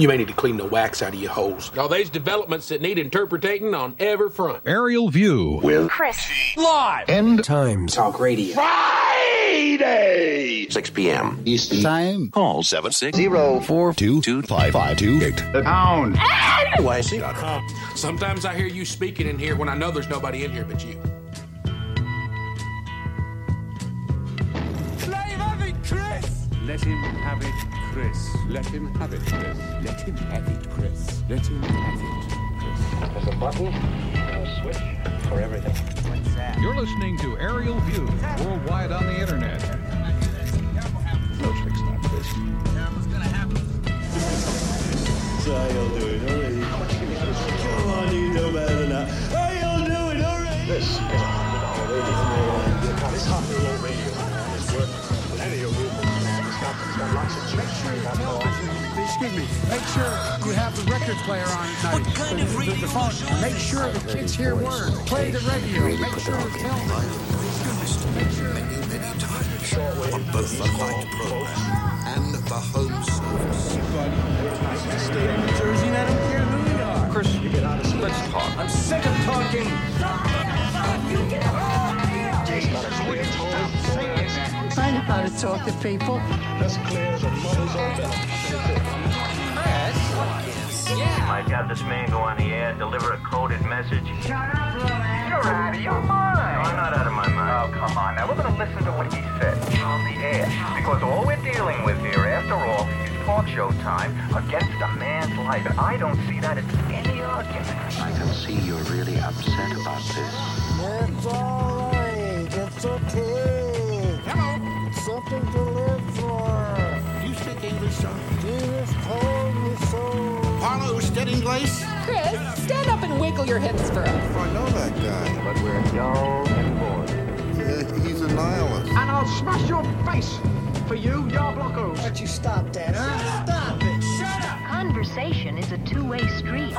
You may need to clean the wax out of your holes. All these developments that need interpreting on every front. Aerial View with Chris. Live. End Times. Talk Radio. Friday! 6 p.m. Eastern Time. Call 76 422 The Pound. NYC.com. Sometimes I hear you speaking in here when I know there's nobody in here but you. Let him have it, Chris. Let him have it, Chris. Let him have it, Chris. There's a button a switch for everything. What's that? You're listening to Aerial View, worldwide on the internet. No tricks, not Chris. Terrible's gonna happen. So how y'all doing? All right. Come on, you know better than that. How y'all doing? All right. This is $100. This is $100. It's got, it's got lots of tricks. It's got no Excuse me. Make sure you have the record player on at night. What kind of radio the, the phone. Make sure the kids hear words. Play the radio. Make sure the film. Many, many times on both the light program how to talk to people. That's clear as a mother's own bell. You might have this man go on the air, deliver a coded message. Shut up, Roland. You're out of your mind. No, I'm not out of my mind. Oh, come on. Now, we're going to listen to what he said on the air. Because all we're dealing with here, after all, is talk show time against a man's life. And I don't see that as any argument. I can see you're really upset about this. It's all right. It's okay. Hello. Something to live for. Do you speak English, son? Jesus told me so. Paulo, steady English? Chris, stand up and wiggle your hips for us. I know that guy. But we're young and bored. Yeah, he's a nihilist. And I'll smash your face for you, your blockos. Why don't you stop that, huh? Stop it. Shut up. Conversation is a two-way street.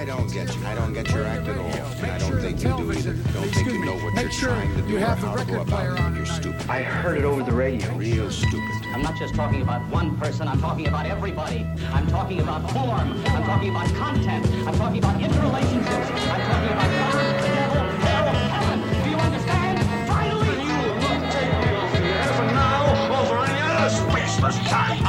I don't get you. I don't get your act at all. And I don't think you do either. television- Don't think you know what Make you're trying to do or how to go about on it. You're stupid. I heard it over the radio. Real stupid. I'm not just talking about one person, I'm talking about everybody. I'm talking about form. I'm talking about content. I'm talking about interrelationships. I'm talking about God, the devil, hell, heaven. Do you understand? Finally! I'll pitch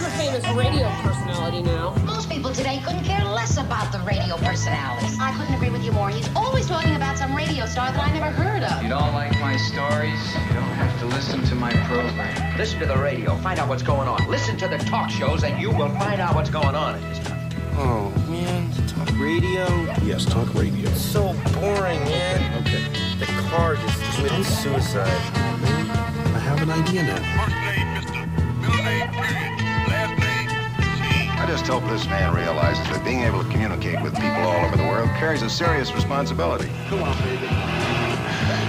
I'm a famous radio personality now. Most people today couldn't care less about the radio personalities. I couldn't agree with you more. He's always talking about some radio star that I never heard of. You don't like my stories? You don't have to listen to my program. Listen to the radio, find out what's going on. Listen to the talk shows, and you will find out what's going on in this country. Oh, man. Talk radio? Yes, talk radio. It's so boring, man. Okay. The car just committed suicide. I have an idea now. First name, Mr. I just hope this man realizes that being able to communicate with people all over the world carries a serious responsibility. Come on, baby.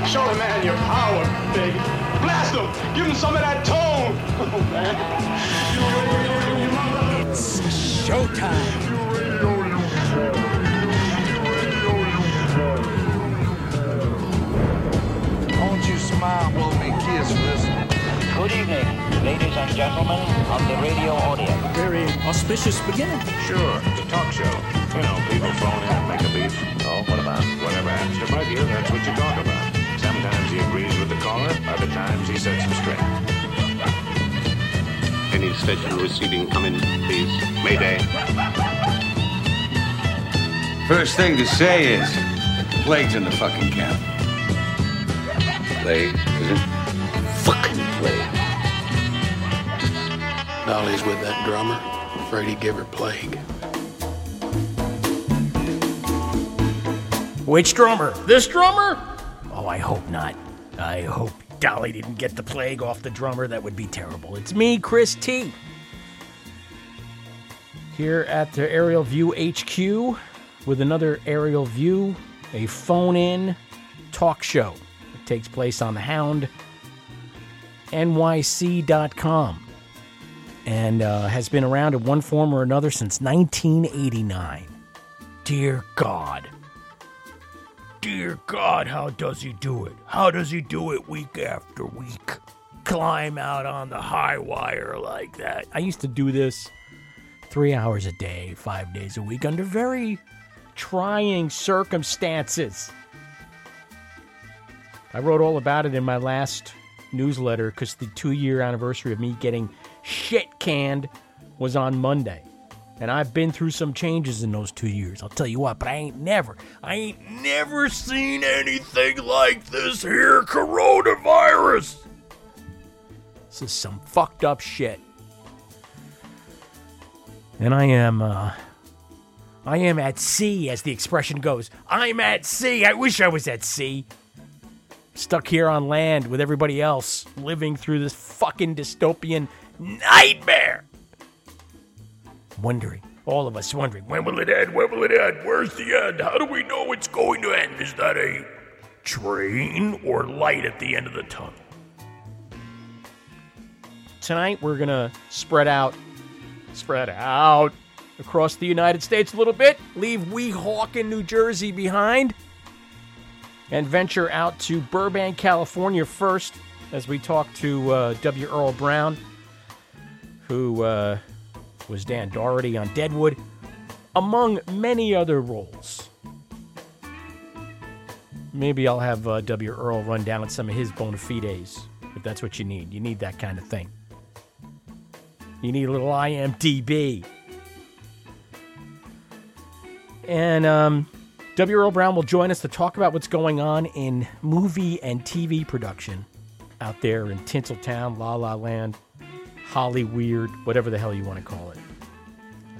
Show the man your power, baby. Blast him. Give him some of that tone. Oh, man. It's showtime. Won't you smile, blow me a kiss for this? Good evening, ladies and gentlemen of the radio audience. Very auspicious beginning. Sure, it's a talk show. You know, people phone in and make a beef. Oh, what about? Whatever happens to right here, that's what you talk about. Sometimes he agrees with the caller, other times he sets him straight. Any station receiving, come in, please. Mayday. First thing to say is, plague's in the fucking camp. Plague, Dolly's with that drummer. Give her plague. Which drummer? This drummer? Oh, I hope not. I hope Dolly didn't get the plague off the drummer. That would be terrible. It's me, Chris T. Here at the Aerial View HQ with another Aerial View, a phone in talk show. It takes place on the Hound, NYC.com, and uh, has been around in one form or another since 1989. Dear God. Dear God, how does he do it? How does he do it week after week? climb out on the high wire like that. I used to do this three hours a day, five days a week, under very trying circumstances. I wrote all about it in my last newsletter because the two year anniversary of me getting shit canned was on Monday. And I've been through some changes in those two years. I'll tell you what, but I ain't never, I ain't never seen anything like this here coronavirus. This is some fucked up shit. And I am, uh, I am at sea, as the expression goes. I'm at sea. I wish I was at sea. Stuck here on land with everybody else, living through this fucking dystopian nightmare. Wondering, all of us wondering, when will it end? When will it end? Where's the end? How do we know it's going to end? Is that a train or light at the end of the tunnel? Tonight we're gonna spread out, spread out across the United States a little bit, leave Weehawken, New Jersey behind, and venture out to Burbank, California first as we talk to uh, W. Earl Brown, who uh, was Dan Dority on Deadwood, among many other roles. Maybe I'll have uh, W. Earl run down on some of his bona fides, if that's what you need. You need that kind of thing. You need a little IMDb. And um, W. Earl Brown will join us to talk about what's going on in movie and TV production out there in Tinseltown, La La Land, Holly Weird, whatever the hell you want to call it.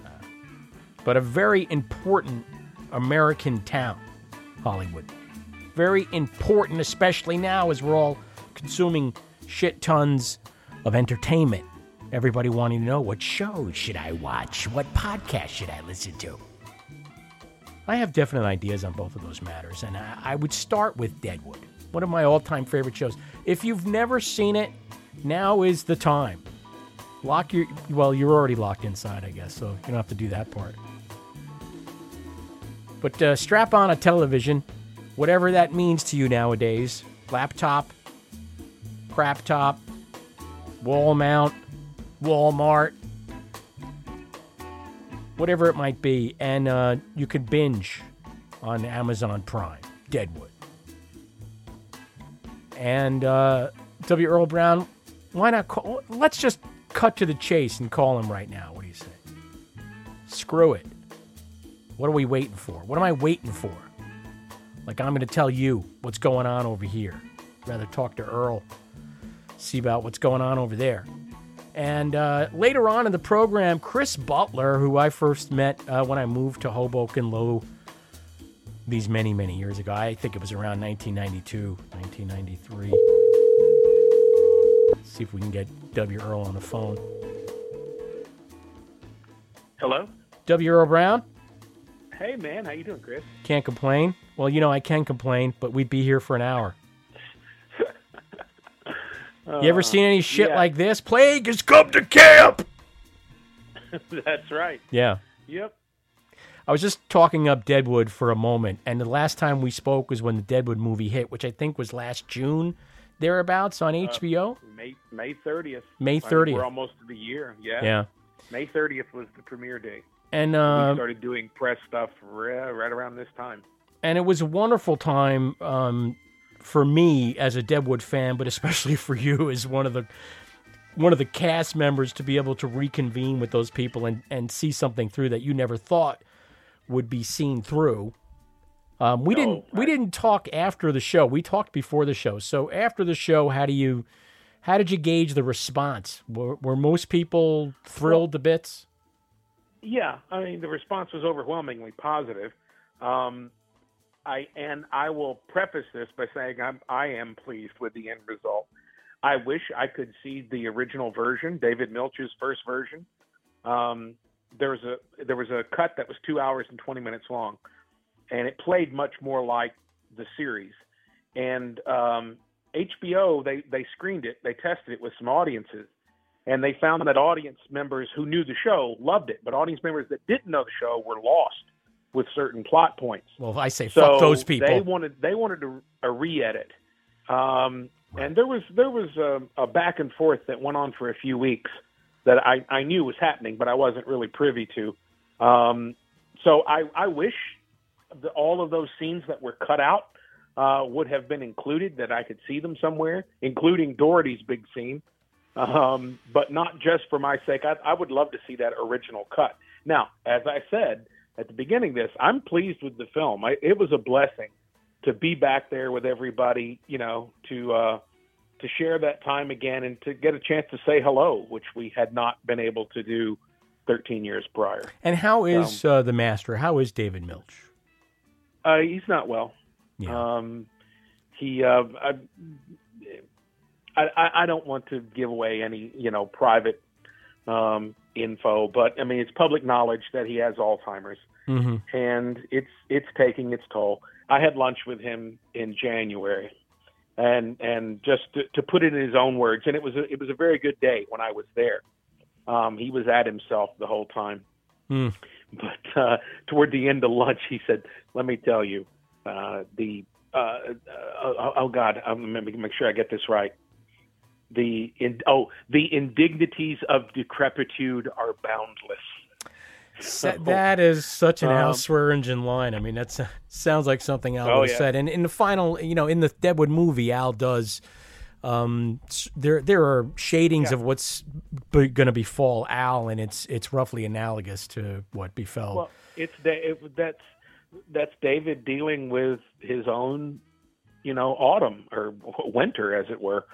Uh, but a very important American town, Hollywood. Very important, especially now as we're all consuming shit tons of entertainment. Everybody wanting to know what shows should I watch? What podcast should I listen to? I have definite ideas on both of those matters, and I, I would start with Deadwood, one of my all time favorite shows. If you've never seen it, now is the time. Lock your, well, you're already locked inside, I guess, so you don't have to do that part. But uh, strap on a television, whatever that means to you nowadays laptop, crap top, wall mount, Walmart, whatever it might be, and uh, you could binge on Amazon Prime, Deadwood. And uh, W. Earl Brown, why not call? Let's just cut to the chase and call him right now. What do you say? Screw it. What are we waiting for? What am I waiting for? Like I'm going to tell you what's going on over here. rather talk to Earl, see about what's going on over there. And uh, later on in the program, Chris Butler, who I first met uh, when I moved to Hoboken Low these many, many years ago. I think it was around 1992, 1993. Let's see if we can get W. Earl on the phone. Hello? W. Earl Brown? Hey, man. How you doing, Chris? Can't complain. Well, you know, I can complain, but we'd be here for an hour. You ever seen any uh, shit yeah. like this? Plague has come to camp! That's right. Yeah. Yep. I was just talking up Deadwood for a moment, and the last time we spoke was when the Deadwood movie hit, which I think was last June, thereabouts on HBO. May May 30th. May I mean, 30th. we're almost to the year. Yeah. Yeah. May 30th was the premiere day. And we uh, started doing press stuff right, right around this time. and it was a wonderful time um, for me as a Deadwood fan, but especially for you as one of the one of the cast members to be able to reconvene with those people and, and see something through that you never thought would be seen through. Um, we No, didn't we didn't talk after the show. We talked before the show. So after the show, how do you how did you gauge the response? Were, were most people thrilled to bits? Yeah, I mean the response was overwhelmingly positive. Um, I and I will preface this by saying I'm I am pleased with the end result. I wish I could see the original version, David Milch's first version. Um, there was a there was a cut that was two hours and twenty minutes long, and it played much more like the series. And um, HBO they they screened it, they tested it with some audiences, and they found that audience members who knew the show loved it, but audience members that didn't know the show were lost with certain plot points. Well, I say So fuck those people. They wanted they wanted to, a re-edit. Um, And there was there was a, a back and forth that went on for a few weeks that I, I knew was happening, but I wasn't really privy to. Um, so I, I wish the, all of those scenes that were cut out uh, would have been included, that I could see them somewhere, including Dority's big scene, um, but not just for my sake. I, I would love to see that original cut. Now, as I said at the beginning of this, I'm pleased with the film. I, it was a blessing to be back there with everybody, you know, to uh, to share that time again and to get a chance to say hello, which we had not been able to do 13 years prior. And how is uh, the master? How is David Milch? Uh, he's not well. Yeah. Um, he, uh, I, I, I don't want to give away any, you know, private um, info, but I mean, it's public knowledge that he has Alzheimer's, Mm-hmm. and it's it's taking its toll. I had lunch with him in January, and and just to, to put it in his own words, and it was a, it was a very good day when I was there. Um, he was at himself the whole time. Mm. But uh, toward the end of lunch, he said, "Let me tell you, uh, the uh, uh, oh God, I'm to make sure I get this right. The in, oh the indignities of decrepitude are boundless." Sa- that is such an Um, Al Swearingen line. I mean, that sounds like something Al Oh, yeah. said. And in the final, you know, in the Deadwood movie, Al does. Um, there there are shadings Yeah. of what's going to befall Al, and it's it's roughly analogous to what befell. Well, it's da- it, that's that's David dealing with his own, you know, autumn or winter, as it were.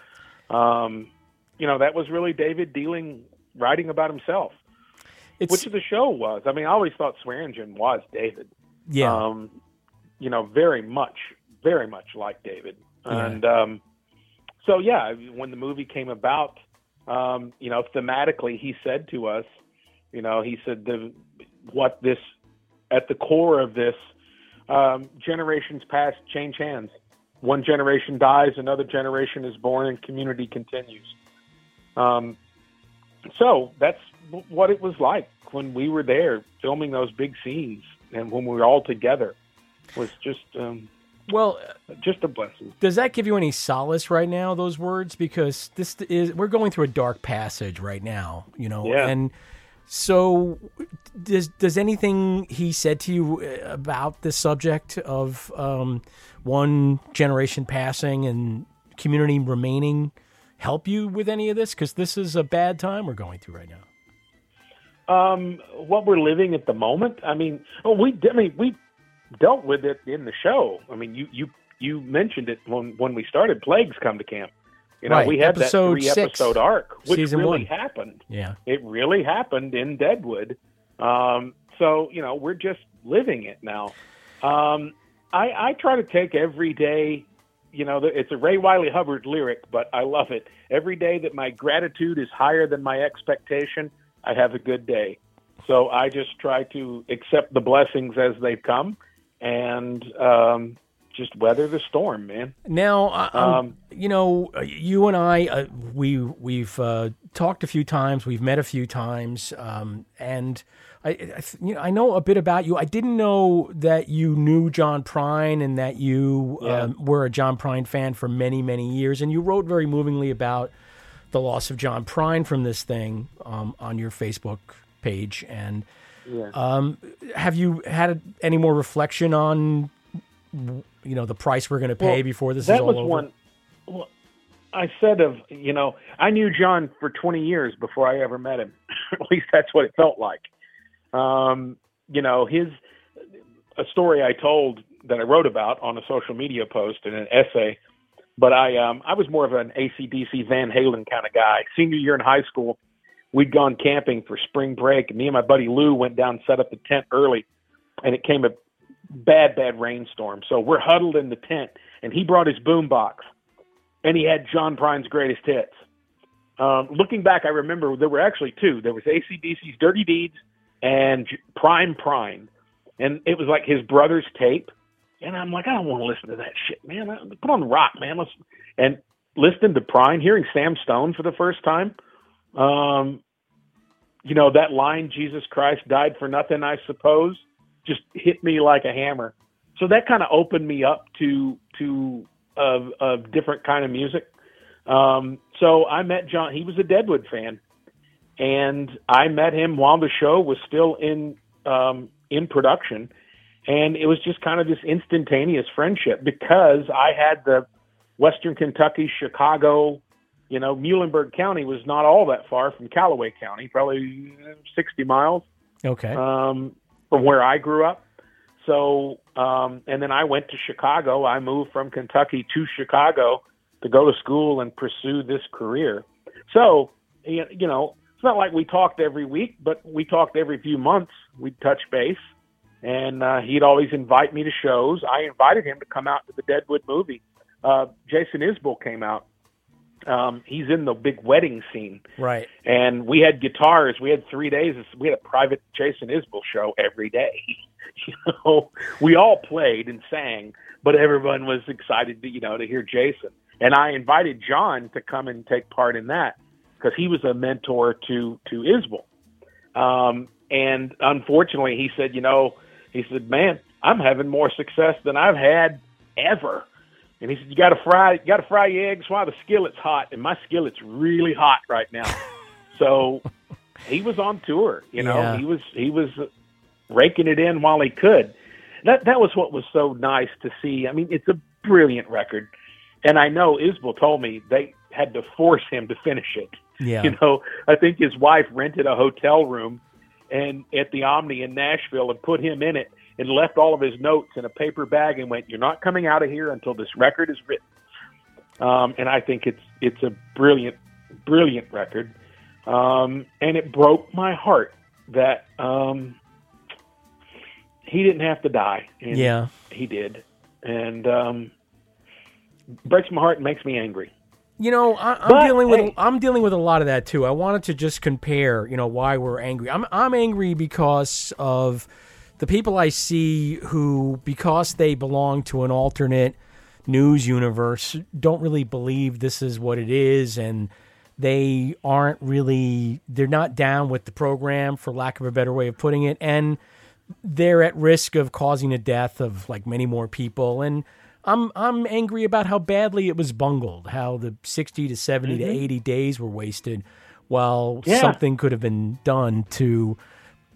Um, you know, that was really David dealing, writing about himself, It's- which the show was. I mean, I always thought Swearingen was David. Yeah. Um, you know, very much, very much like David, Yeah. and um, so yeah, when the movie came about, um, you know, thematically, he said to us, you know, he said the what this at the core of this um, generations past change hands. One generation dies, another generation is born, and community continues. Um, so that's what it was like when we were there filming those big scenes, and when we were all together, was just um, well, just a blessing. Does that give you any solace right now? Those words, because this is we're going through a dark passage right now, you know, Yeah. and so does does anything he said to you uh, about the subject of um, one generation passing and community remaining help you with any of this? Because this is a bad time we're going through right now. Um, what we're living at the moment. I mean, oh, we I mean we dealt with it in the show. I mean, you you you mentioned it when when we started. Plagues come to camp. You know, Right, we had episode that three six, episode arc, which really one. happened. Yeah. It really happened in Deadwood. Um, so you know, we're just living it now. Um, I, I try to take every day. You know, it's a Ray Wylie Hubbard lyric, but I love it. Every day that my gratitude is higher than my expectation, I have a good day. So I just try to accept the blessings as they come, and um, just weather the storm, man. Now, Um, you know, you and I, uh, we we've uh, talked a few times, we've met a few times, um, and I, I, you know, I know a bit about you. I didn't know that you knew John Prine and that you Yeah. um, were a John Prine fan for many, many years. And you wrote very movingly about the loss of John Prine from this thing um, on your Facebook page. And Yeah. um, have you had any more reflection on, you know, the price we're going to pay Well, before this is all was over? one. Well, I said of you know I knew John for 20 years before I ever met him. At least that's what it felt like. Um, you know his a story I told that I wrote about on a social media post and an essay. But I um, I was more of an ACDC Van Halen kind of guy. Senior year in high school, we'd gone camping for spring break, and me and my buddy Lou went down, set up the tent early, and it came a bad, bad rainstorm. So we're huddled in the tent, and he brought his boom box, and he had John Prine's greatest hits. Um, looking back, I remember there were actually two. There was ACDC's Dirty Deeds and Prine Prine, and it was like his brother's tape. And I'm like, I don't want to listen to that shit, man. Uh, Put on rock, man. Let's and listening to Prine, hearing Sam Stone for the first time. Um, you know that line, "Jesus Christ died for nothing," I suppose, just hit me like a hammer. So that kind of opened me up to to a, a different kind of music. Um, so I met John. He was a Deadwood fan, and I met him while the show was still in um, in production, and it was just kind of this instantaneous friendship because I had the Western Kentucky, Chicago, you know, Muhlenberg County was not all that far from Callaway County, probably 60 miles Okay. um, from where I grew up. So, um, and then I went to Chicago. I moved from Kentucky to Chicago to go to school and pursue this career. So, you know, it's not like we talked every week, but we talked every few months. We'd touch base, and uh, he'd always invite me to shows. I invited him to come out to the Deadwood movie. Uh, Jason Isbell came out. Um, he's in the big wedding scene right. and we had guitars. We had three days. We had a private Jason Isbell show every day. you know, we all played and sang, but everyone was excited to you know to hear Jason. And I invited John to come and take part in that because he was a mentor to to Isbell. Um, and unfortunately, he said, you know, he said, man, I'm having more success than I've had ever. And he said, "You got to fry, you got to fry your eggs while the skillet's hot, and my skillet's really hot right now." so he was on tour. You know, Yeah. he was he was raking it in while he could. That that was what was so nice to see. I mean, it's a brilliant record, and I know Isbell told me they had to force him to finish it. Yeah. You know, I think his wife rented a hotel room and at the Omni in Nashville and put him in it and left all of his notes in a paper bag and went, "You're not coming out of here until this record is written." Um, and I think it's it's a brilliant, brilliant record, um, and it broke my heart that um, he didn't have to die. And Yeah. he did, and um, breaks my heart and makes me angry. You know, I, I'm But, dealing with hey. I'm dealing with a lot of that too. I wanted to just compare, you know, why we're angry. I'm I'm angry because of the people I see who, because they belong to an alternate news universe, don't really believe this is what it is, and they aren't really they're not down with the program, for lack of a better way of putting it, and they're at risk of causing the death of like many more people and I'm I'm angry about how badly it was bungled, how the 60 to 70 to Mhm. 80 days were wasted while Yeah. something could have been done to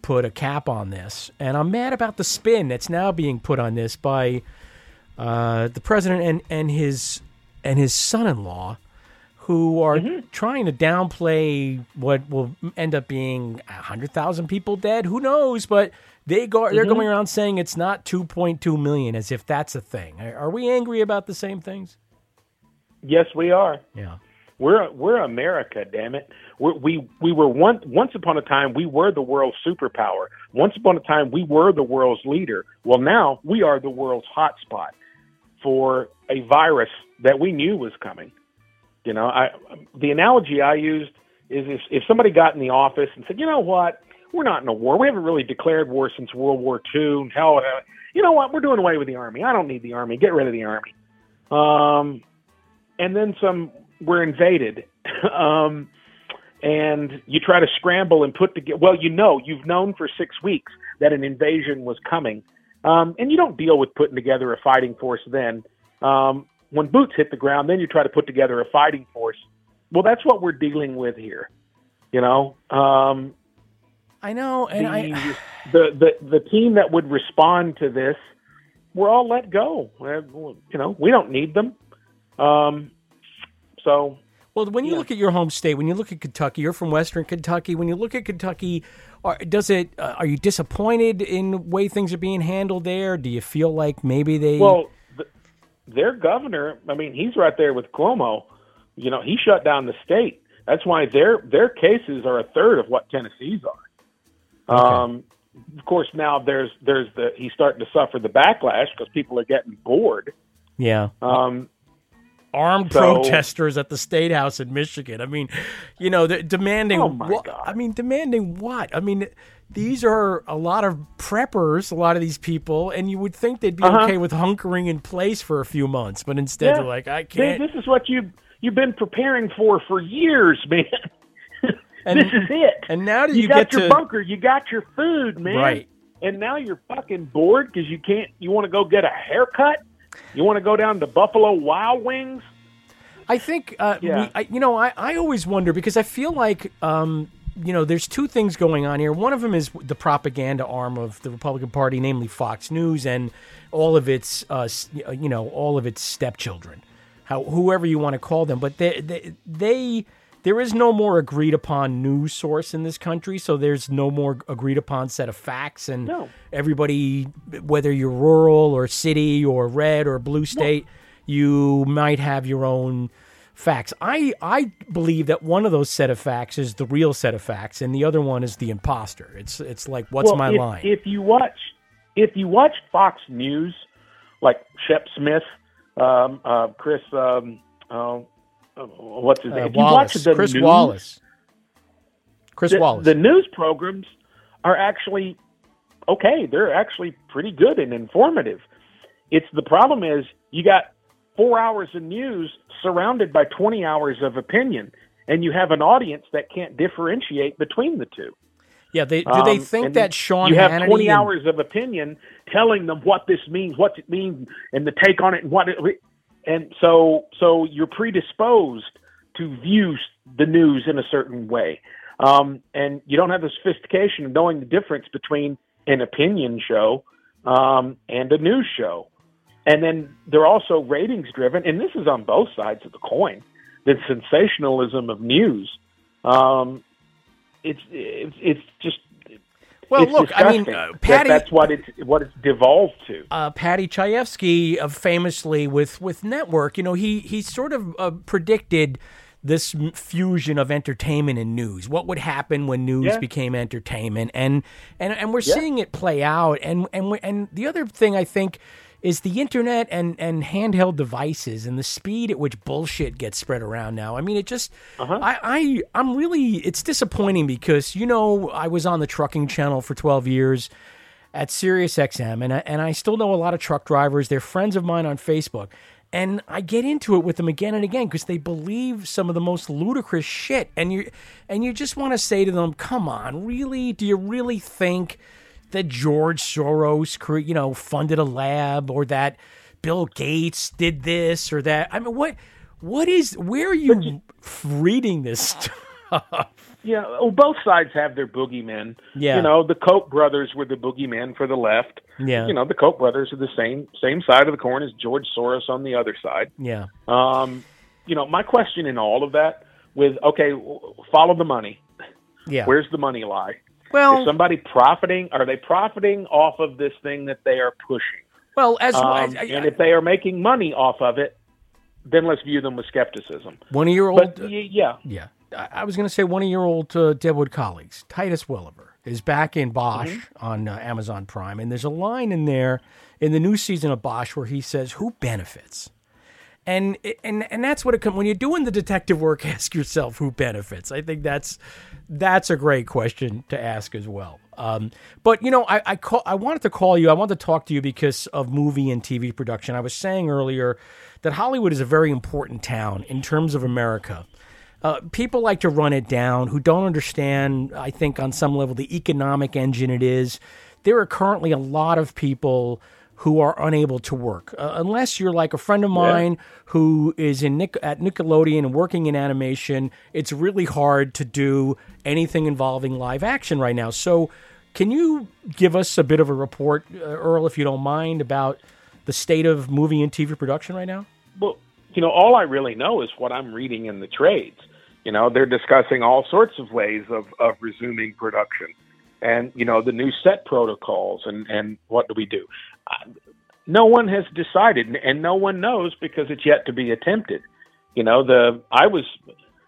put a cap on this. And I'm mad about the spin that's now being put on this by uh, the president and, and his and his son-in-law who are trying to downplay what will end up being 100,000 people dead. Who knows, but they go they're Mhm. going around saying it's not 2.2 million as if that's a thing. Are are we angry about the same things? Yes, we are. Yeah. We're we're America, damn it. We're, we we were one once upon a time we were the world's superpower. Once upon a time we were the world's leader. Well, now we are the world's hotspot for a virus that we knew was coming. You know, I the analogy I used is if, if somebody got in the office and said, you know what, we're not in a war. We haven't really declared war since World War II. And hell, you know what, we're doing away with the army. I don't need the army. Get rid of the army. Um, and then some were invaded. um, and you try to scramble and put together. Well, you know, you've known for six weeks that an invasion was coming, um, and you don't deal with putting together a fighting force. Then, um, when boots hit the ground, then you try to put together a fighting force. Well, that's what we're dealing with here. You know, um, I know, and the, I the the the team that would respond to this were all let go. You know, we don't need them. Um, so Well, when you look at your home state, when you look at Kentucky, you're from Western Kentucky. When you look at Kentucky, are, does it? Uh, are you disappointed in the way things are being handled there? Do you feel like maybe they? Well, th- their governor, I mean, he's right there with Cuomo. You know, he shut down the state. That's why their their cases are a third of what Tennessee's are. Um, of course, now there's there's the he's starting to suffer the backlash because people are getting bored. yeah, Um, armed so- protesters at the state house in Michigan. I mean, you know, they're demanding. Oh, what? I mean, demanding what? I mean, these are a lot of preppers. A lot of these people, and you would think they'd be Uh-huh. okay with hunkering in place for a few months, but instead Yeah. they're like, I can't. This is what you you've been preparing for for years, man. And- this is it. and now that you, you got your to- bunker, you got your food, man. Right. And now you're fucking bored because you can't. You want to go get a haircut. You want to go down to Buffalo Wild Wings. I think, uh, Yeah. we, I, you know, I, I always wonder because I feel like, um, you know, there's two things going on here. One of them is the propaganda arm of the Republican Party, namely Fox News and all of its, uh, you know, all of its stepchildren, how whoever you want to call them. But they, they, they there is no more agreed upon news source in this country, so there's no more agreed upon set of facts, and No. everybody, whether you're rural or city or red or blue state, you might have your own facts. I I believe that one of those set of facts is the real set of facts, and the other one is the imposter. It's it's like what's well, my if, line? If you watch, if you watch Fox News, like Shep Smith, um, uh, Chris, um, uh, what's his Uh, name? If Wallace, you watch the Chris news, Wallace, Chris the, Wallace. the news programs are actually okay. They're actually pretty good and informative. It's the problem is you got four hours of news surrounded by 20 hours of opinion, and you have an audience that can't differentiate between the two. yeah, they, do they Um, think and that Sean you have Hannity 20 and- hours of opinion telling them what this means, what it means, and the take on it, and what it, and so so you're predisposed to view the news in a certain way, um, and you don't have the sophistication of knowing the difference between an opinion show um, and a news show, and then they're also ratings driven, and this is on both sides of the coin. The sensationalism of news. Um, it's it's it's just Well, it's look, I mean, disgusting uh, that Paddy- that's what it's what it's devolved to. uh, Paddy Chayefsky, uh, famously with with Network, you know, he he sort of uh, predicted this fusion of entertainment and news. What would happen when news Yeah. became entertainment, and and and we're Yeah. seeing it play out. And and we- and the other thing I think is the internet and and handheld devices and the speed at which bullshit gets spread around now. I mean, it just uh-huh. I, I I'm really it's disappointing because you know I was on the trucking channel for 12 years at Sirius XM, and I, and I still know a lot of truck drivers. They're friends of mine on Facebook, and I get into it with them again and again because they believe some of the most ludicrous shit, and you and you just want to say to them, "Come on, really? Do you really think that George Soros, cre- you know, funded a lab, or that Bill Gates did this or that? I mean, what what is? Where are you reading this stuff? Yeah, well, both sides have their boogeymen. Yeah. you know, the Koch brothers were the boogeymen for the left. Yeah. you know, the Koch brothers are the same same side of the coin as George Soros on the other side. Yeah. Um, you know, my question in all of that with okay, follow the money. Yeah. Where's the money lie? Well- is somebody profiting? Are they profiting off of this thing that they are pushing? Well, as Um, I- I- and if they are making money off of it, then let's view them with skepticism. One of your old, But y- yeah, yeah. I, I was going to say one of your old uh, Deadwood colleagues, Titus Welliver, is back in Bosch Mm-hmm. on uh, Amazon Prime, and there's a line in there in the new season of Bosch where he says, "Who benefits?" And and and that's what it comes when you're doing the detective work. Ask yourself who benefits. I think that's that's a great question to ask as well. Um, but you know, I I, call, I wanted to call you. I wanted to talk to you because of movie and TV production. I was saying earlier that Hollywood is a very important town in terms of America. Uh, people like to run it down who don't understand, I think, on some level, the economic engine it is. There are currently a lot of people who are unable to work. Uh, unless you're like a friend of mine who is in Nic- at Nickelodeon and working in animation, it's really hard to do anything involving live action right now. So, can you give us a bit of a report, uh, Earl, if you don't mind, about the state of movie and TV production right now? Well, you know, all I really know is what I'm reading in the trades. You know, they're discussing all sorts of ways of, of resuming production and, you know, the new set protocols and, and what do we do? No one has decided and- and no one knows because it's yet to be attempted. You know, the, I was,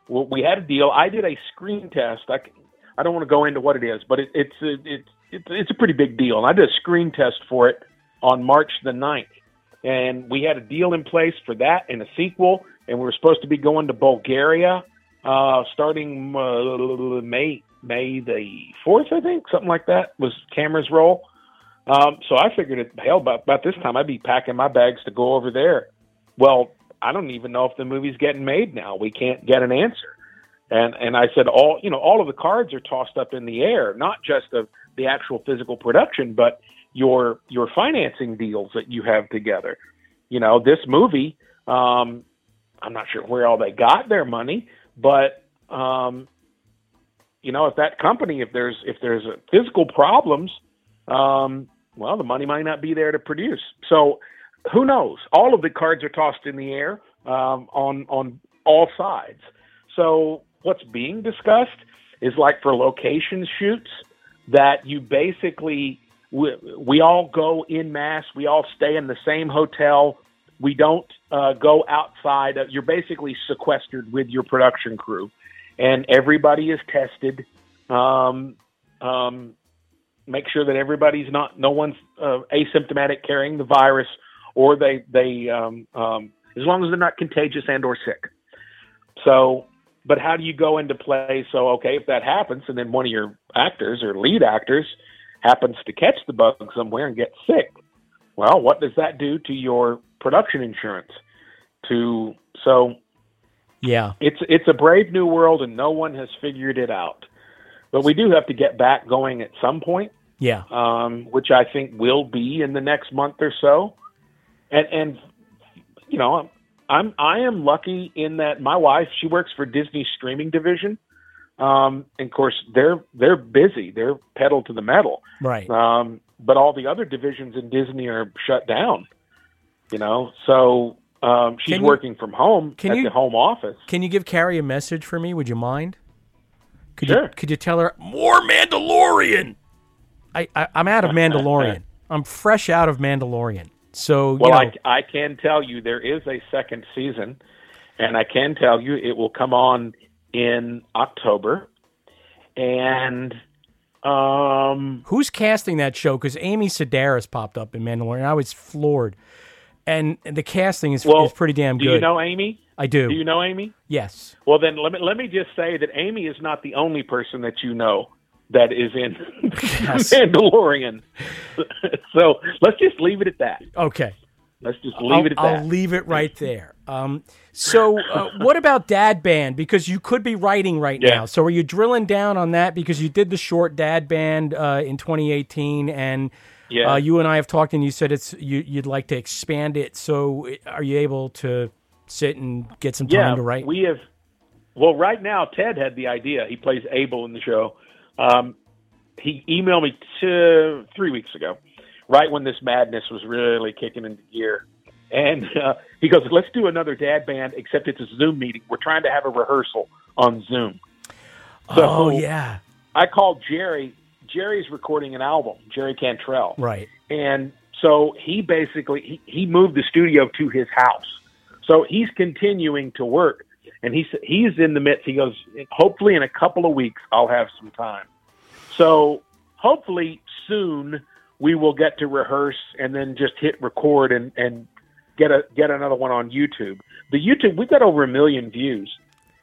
well, we had a deal. I did a screen test. I I don't want to go into what it is, but it, it's, a, it's, it's, it's a pretty big deal. And I did a screen test for it on March the 9th and we had a deal in place for that and a sequel, and we were supposed to be going to Bulgaria uh, starting uh, May May the fourth, I think, something like that was cameras roll. Um, so I figured, it, hell, about about this time I'd be packing my bags to go over there. Well, I don't even know if the movie's getting made now. We can't get an answer. And and I said all you know all of the cards are tossed up in the air, not just of the actual physical production, but your your financing deals that you have together. You know, this movie, um, I'm not sure where all they got their money, but um, you know, if that company, if there's if there's physical problems, um, well, the money might not be there to produce. So who knows? All of the cards are tossed in the air um, on on all sides. So what's being discussed is like for location shoots that you basically we, we all go in mass. We all stay in the same hotel. We don't uh, go outside. You're basically sequestered with your production crew, and everybody is tested. Um, um, make sure that everybody's not, no one's uh, asymptomatic carrying the virus, or they they um, um, as long as they're not contagious and or sick. So, but how do you go into play? So, okay, if that happens, and then one of your actors or lead actors happens to catch the bug somewhere and get sick, well, what does that do to your production insurance? To so, Yeah. it's it's a brave new world, and no one has figured it out. But we do have to get back going at some point, Yeah. um, which I think will be in the next month or so. And and you know, I'm, I'm I am lucky in that my wife she works for Disney streaming division. Um, and of course they're they're busy. They're pedal to the metal. Right. Um, but all the other divisions in Disney are shut down. You know, so um, she's you- working from home can at you- the home office. Can you give Carrie a message for me? Would you mind? Could Sure. you could you tell her more Mandalorian? I, I I'm out of Mandalorian. I'm fresh out of Mandalorian. So Well, you know, I, I can tell you there is a second season, and I can tell you it will come on in October. And um, who's casting that show? Because Amy Sedaris popped up in Mandalorian. I was floored, and the casting is, well, is pretty damn good. do you know Amy? I do. Do you know Amy? Yes. Well, then let me let me just say that Amy is not the only person that you know that is in Mandalorian. so let's just leave it at that. Okay. Let's just leave I'll, it at I'll that. leave it right there. Um, so, uh, what about Dad Band? Because you could be writing right Yeah. now. So, are you drilling down on that? Because you did the short Dad Band uh, in 2018, and Yeah. uh, you and I have talked, and you said it's you, you'd like to expand it. So, are you able to sit and get some time yeah, to write? We have. Well, right now, Ted had the idea. He plays Abel in the show. Um, he emailed me two, three weeks ago, right when this madness was really kicking into gear. And uh, he goes, "Let's do another dad band, except it's a Zoom meeting. We're trying to have a rehearsal on Zoom." oh yeah, I called Jerry. Jerry's recording an album, Jerry Cantrell. right. And so he basically he, he moved the studio to his house. So he's continuing to work, and he's he's in the midst. He goes, hopefully in a couple of weeks I'll have some time. So hopefully soon we will get to rehearse and then just hit record and and get a get another one on YouTube. The YouTube we've got over a million views,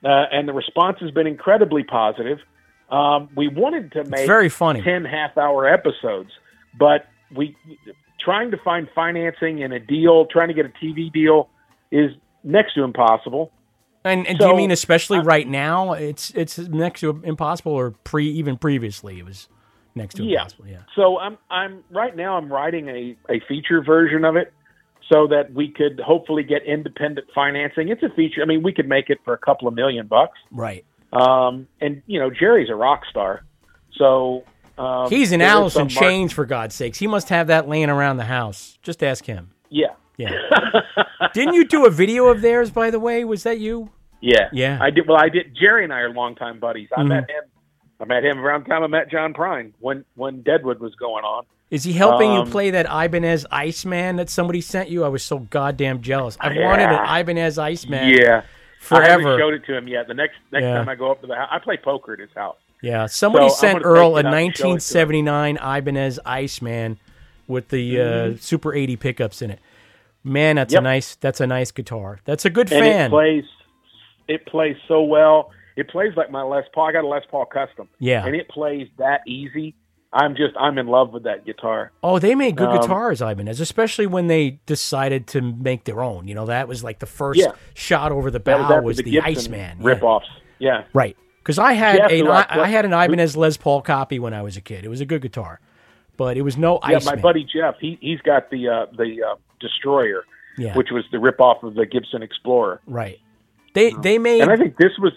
uh, and the response has been incredibly positive. Um, we wanted to make very funny. ten half hour episodes, but we trying to find financing and a deal, trying to get a TV deal is next to impossible. And, and do you mean especially right now? It's it's next to impossible, or pre even previously it was next to yeah. impossible. Yeah. So I'm I'm right now I'm writing a, a feature version of it so that we could hopefully get independent financing. It's a feature. I mean, we could make it for a couple of million bucks. Right. Um, and you know, Jerry's a rock star, so um, He's an Alice in Chains for God's sakes. He must have that laying around the house. Just ask him. Yeah, Yeah. Didn't you do a video of theirs, by the way? Was that you? yeah, Yeah. I did. Well, I did. Jerry and I are longtime buddies. I Mhm. met him. I met him around the time I met John Prine when when Deadwood was going on. Is he helping Um, you play that Ibanez Iceman that somebody sent you? I was so goddamn jealous. I've Yeah. wanted an Ibanez Iceman. Yeah, I Forever. haven't showed it to him yet. The next next Yeah. time I go up to the house, I play poker at his house. Yeah, somebody So sent Earl a it out and show it to him. 1979 Ibanez Iceman with the uh, Mhm. Super 80 pickups in it. Man, that's a nice. That's a nice guitar. That's a good and fan. it plays it plays so well. It plays like my Les Paul. I got a Les Paul custom. Yeah. and it plays that easy. I'm just I'm in love with that guitar. Oh, they made good Um, guitars, Ibanez, especially when they decided to make their own. You know, that was like the first Yeah. shot over the That bow was was, the the, Iceman. yeah. rip-offs. Yeah, Right. Because I had Yeah, a, I, I had an Ibanez Les Paul copy when I was a kid. It was a good guitar, but it was no yeah. Iceman. My buddy Jeff, he he's got the uh, the uh, Destroyer, Yeah. which was the rip off of the Gibson Explorer. Right. They they made. And I think this was.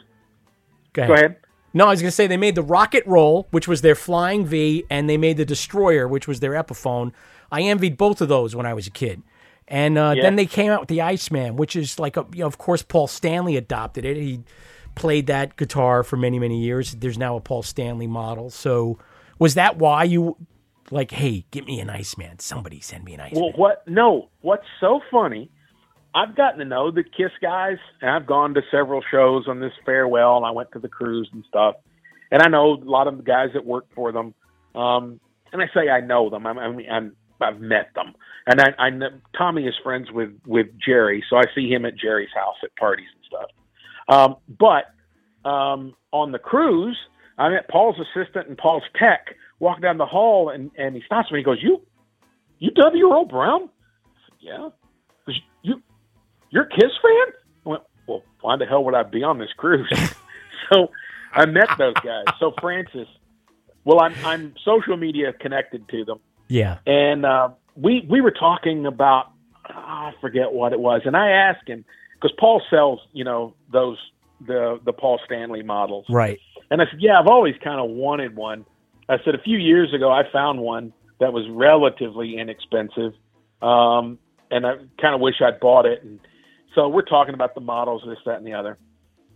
Go Go ahead. No, I was going to say they made the Rocket Roll, which was their flying V, and they made the Destroyer, which was their Epiphone. I envied both of those when I was a kid. And uh, Yeah. then they came out with the Iceman, which is like, a, you know, of course, Paul Stanley adopted it. He played that guitar for many, many years. There's now a Paul Stanley model. So was that why you, like, hey, get me an Iceman? Somebody send me an Iceman. Well, what? No. What's so funny? I've gotten to know the Kiss guys, and I've gone to several shows on this farewell, and I went to the cruise and stuff. And I know a lot of the guys that work for them. Um, and I say I know them. I, mean, I've met them, and I, I know, Tommy is friends with with Jerry, so I see him at Jerry's house at parties and stuff. Um, but um, on the cruise, I met Paul's assistant and Paul's tech walking down the hall, and and he stops me. He goes, "You, you W. Earl Brown?" Said, "Yeah." He goes, "You, you're a Kiss fan?" I went, "Well, why the hell would I be on this cruise?" so I met those guys. So Francis, well, I'm I'm social media connected to them, Yeah. and uh, we we were talking about I forget what it was, and I asked him because Paul sells you know those the the Paul Stanley models, Right. and I said, Yeah, I've always kind of wanted one. I said, A few years ago, I found one that was relatively inexpensive. Um, and I kind of wish I'd bought it. And so we're talking about the models, this, that, and the other.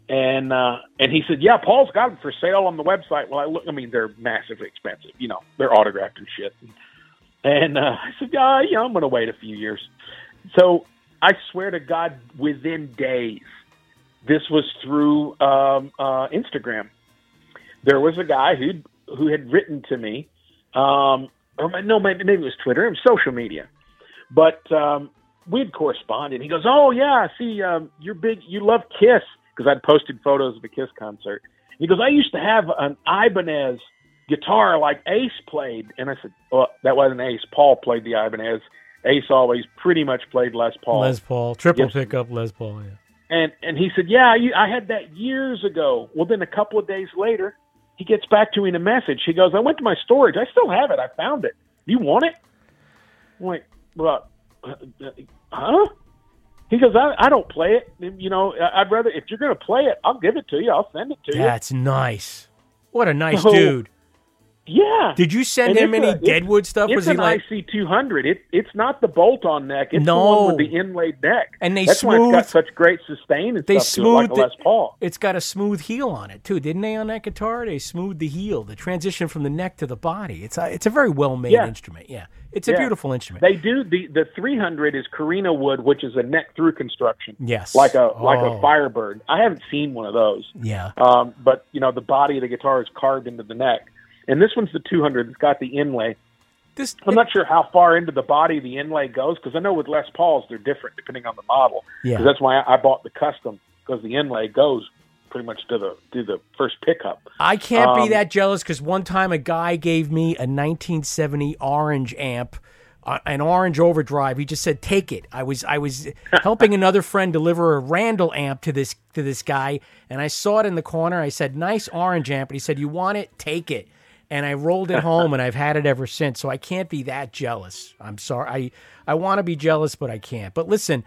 And, uh, and he said, Yeah, Paul's got them for sale on the website. Well, I look, I mean, they're massively expensive. You know, they're autographed and shit. And, uh, I said, Yeah, yeah, I'm going to wait a few years. So I swear to God, within days, this was through um, uh, Instagram. There was a guy who who had written to me, um, or no, maybe, maybe it was Twitter, it was social media, but um, we'd corresponded. He goes, "Oh yeah, see, um, you're big, you love Kiss," because I'd posted photos of a Kiss concert. He goes, "I used to have an Ibanez guitar like Ace played," and I said, "Well, that wasn't Ace. Paul played the Ibanez. Ace always pretty much played Les Paul." Les Paul. Triple Yes. pickup Les Paul. Yeah. And and he said, "Yeah, I had that years ago." Well, then a couple of days later, he gets back to me in a message. He goes, "I went to my storage. I still have it. I found it. You want it?" I'm like, "Well, huh?" He goes, I, "I don't play it. You know, I'd rather if you're going to play it, I'll give it to you. I'll send it to you." That's nice. What a nice So- dude. Yeah. Did you send And him any a- Deadwood stuff? It's Was he an like, IC two hundred. It it's not the bolt on neck. It's the No. one with the inlaid neck. And they That's why it's got such great sustain and they stuff to it, like Les Paul. It's got a smooth heel on it too, didn't they? On that guitar, they smoothed the heel, the transition from the neck to the body. It's a, it's a very well made Yeah. instrument. Yeah, it's a Yeah. beautiful instrument. They do the the 300 is Korina wood, which is a neck through construction. Yes. like a like Oh. a Firebird. I haven't seen one of those. Yeah. Um, but you know the body of the guitar is carved into the neck, and this one's the 200. It's got the inlay. This I'm not sure how far into the body the inlay goes because I know with Les Pauls they're different depending on the model. Yeah. that's why I, I bought the custom because the inlay goes pretty much to the to the first pickup. I can't Um, be that jealous because one time a guy gave me a 1970 Orange amp, uh, an Orange Overdrive. He just said, "Take it." I was I was helping another friend deliver a Randall amp to this to this guy, and I saw it in the corner. I said, "Nice Orange amp," and he said, "You want it? Take it." And I rolled it home, and I've had it ever since. So I can't be that jealous. I'm sorry. I I want to be jealous, but I can't. But listen,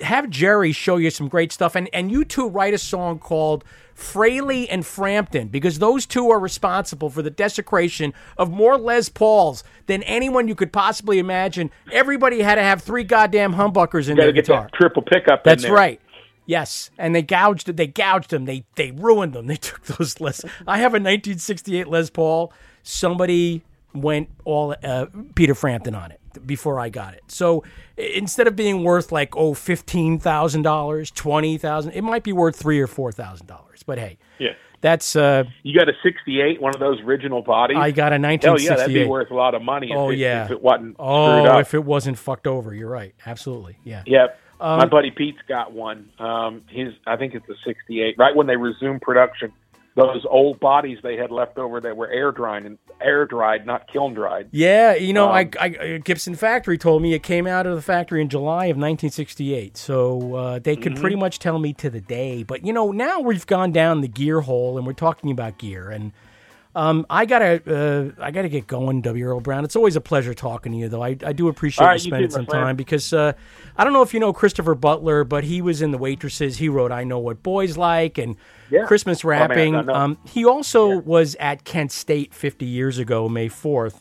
have Jerry show you some great stuff, and and you two write a song called Frehley and Frampton because those two are responsible for the desecration of more Les Pauls than anyone you could possibly imagine. Everybody had to have three goddamn humbuckers in their guitar. triple pickup. That's right. Yes, and they gouged it They gouged them. They they ruined them. They took those Les. I have a 1968 Les Paul. Somebody went all uh, Peter Frampton on it before I got it. So instead of being worth like oh fifteen thousand dollars, twenty thousand, it might be worth three or four thousand dollars. But hey, Yeah. that's uh, You got a 68, one of those original bodies. I got a 1968. Oh yeah, that'd be worth a lot of money. Oh it, yeah, if it wasn't oh if it wasn't fucked over. You're right. Absolutely. Yeah. Yep. Um, My buddy Pete's got one. Um, his, I think it's a '68. Right when they resumed production, those old bodies they had left over that were air dried and air dried, not kiln dried. Yeah, you know, Um, I, I Gibson Factory told me it came out of the factory in July of 1968. So uh, they could Mhm. pretty much tell me to the day. But you know, now we've gone down the gear hole and we're talking about gear. And Um, I gotta, uh, I gotta get going, W. Earl Brown. It's always a pleasure talking to you, though. I, I do appreciate you right, you spending some friend. time because uh, I don't know if you know Christopher Butler, but he was in The Waitresses. He wrote "I Know What Boys Like" and Yeah. Christmas Oh, Wrapping. Know. um, he also was at Kent State 50 years ago, May 4th,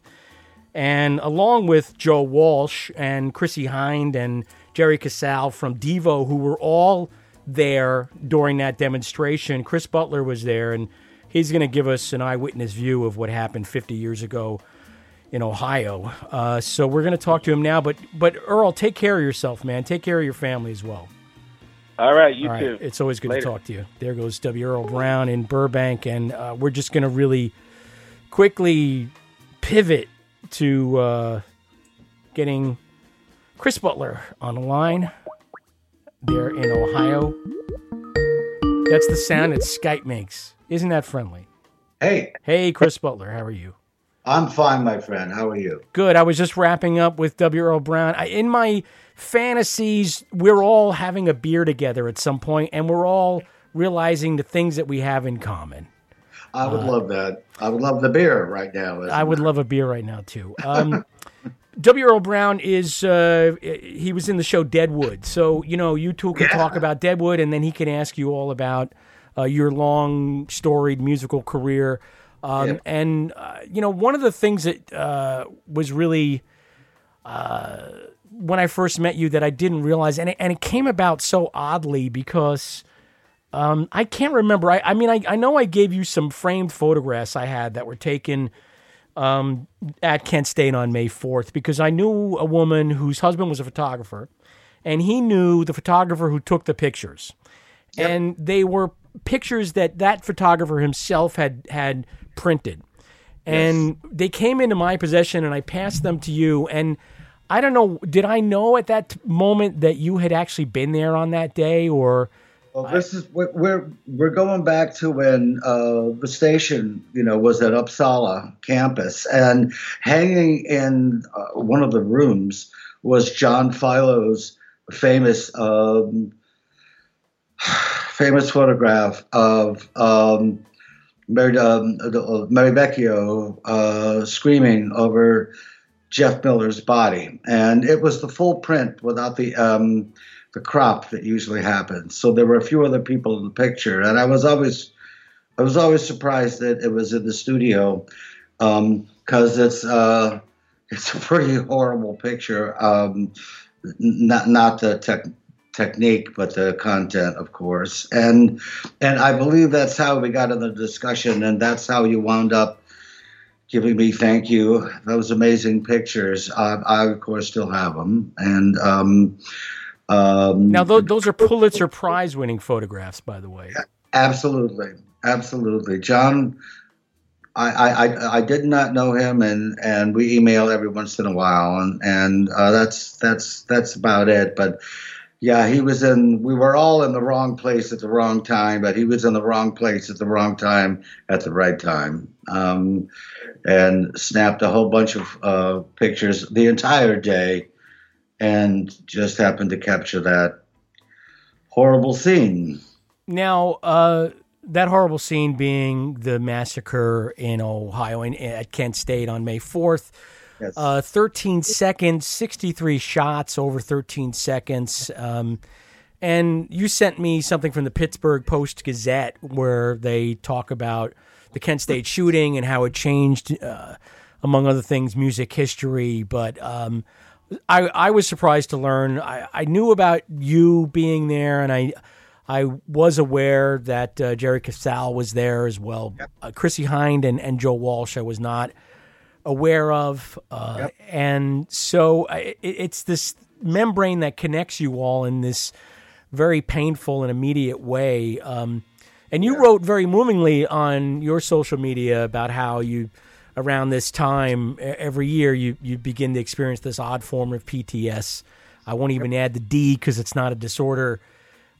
and along with Joe Walsh and Chrissie Hynde and Jerry Casale from Devo, who were all there during that demonstration. Chris Butler was there, and he's going to give us an eyewitness view of what happened 50 years ago in Ohio. Uh, so we're going to talk to him now. But but Earl, take care of yourself, man. Take care of your family as well. All right, you All right. too. It's always good Later. to talk to you. There goes W. Earl Brown in Burbank, and uh, we're just going to really quickly pivot to uh, getting Chris Butler on the line there in Ohio. That's the sound that Skype makes. Isn't that friendly? Hey. Hey, Chris Butler, how are you? I'm fine, my friend. How are you? Good. I was just wrapping up with W. Earl Brown. I, in my fantasies, we're all having a beer together at some point, and we're all realizing the things that we have in common. I would love that. I would love the beer right now. I would love a beer right now too. Um, W. Earl Brown is uh, he was in the show Deadwood, so you know you two can talk about Deadwood, and then he can ask you all about uh, your long, storied musical career. Um, And uh, you know one of the things that uh, was really uh, when I first met you that I didn't realize, and it, and it came about so oddly because. Um, I can't remember. I, I mean, I, I know I gave you some framed photographs I had that were taken um, at Kent State on May 4th because I knew a woman whose husband was a photographer and he knew the photographer who took the pictures. And they were pictures that that photographer himself had, had printed. And they came into my possession and I passed them to you. And I don't know, did I know at that moment that you had actually been there on that day or. Well, this is we're we're- we're going back to when uh, the station, you know, was at Upsala campus, and hanging in uh, one of the rooms was John Filo's famous um, famous photograph of um, Mary, um, uh, Mary Vecchio uh, screaming over Jeff Miller's body, and it was the full print without the um, the crop that usually happens. So there were a few other people in the picture, and I was always I was always surprised that it was in the studio because it's uh, it's a pretty horrible picture. Um, not not the tech technique, but the content, of course. And and I believe that's how we got in the discussion, and that's how you wound up giving me thank you. Those amazing pictures. I, I of course still have them, and. Um, um, Now, those, those are Pulitzer Prize winning photographs, by the way. Absolutely, absolutely, John. I, I, I- I did not know him, and, and we email every once in a while, and and uh, that's that's that's about it. But yeah, he was in. We were all in the wrong place at the wrong time, but he was in the wrong place at the wrong time at the right time, um, and snapped a whole bunch of uh, pictures the entire day, and just happened to capture that horrible scene. Now, uh, that horrible scene being the massacre in Ohio in, at Kent State on May 4th. Uh, 13 seconds, 63 shots over 13 seconds. Um, and you sent me something from the Pittsburgh Post Gazette where they talk about the Kent State shooting and how it changed, uh, among other things, music history. But um, I, I was surprised to learn. I, I knew about you being there, and I I was aware that uh, Jerry Casale was there as well. Uh, Chrissie Hynde and, and Joe Walsh, I was not aware of. Uh, And so it, it's this membrane that connects you all in this very painful and immediate way. Um, and you wrote very movingly on your social media about how you, around this time every year, you, you begin to experience this odd form of PTS. I won't even add the D because it's not a disorder.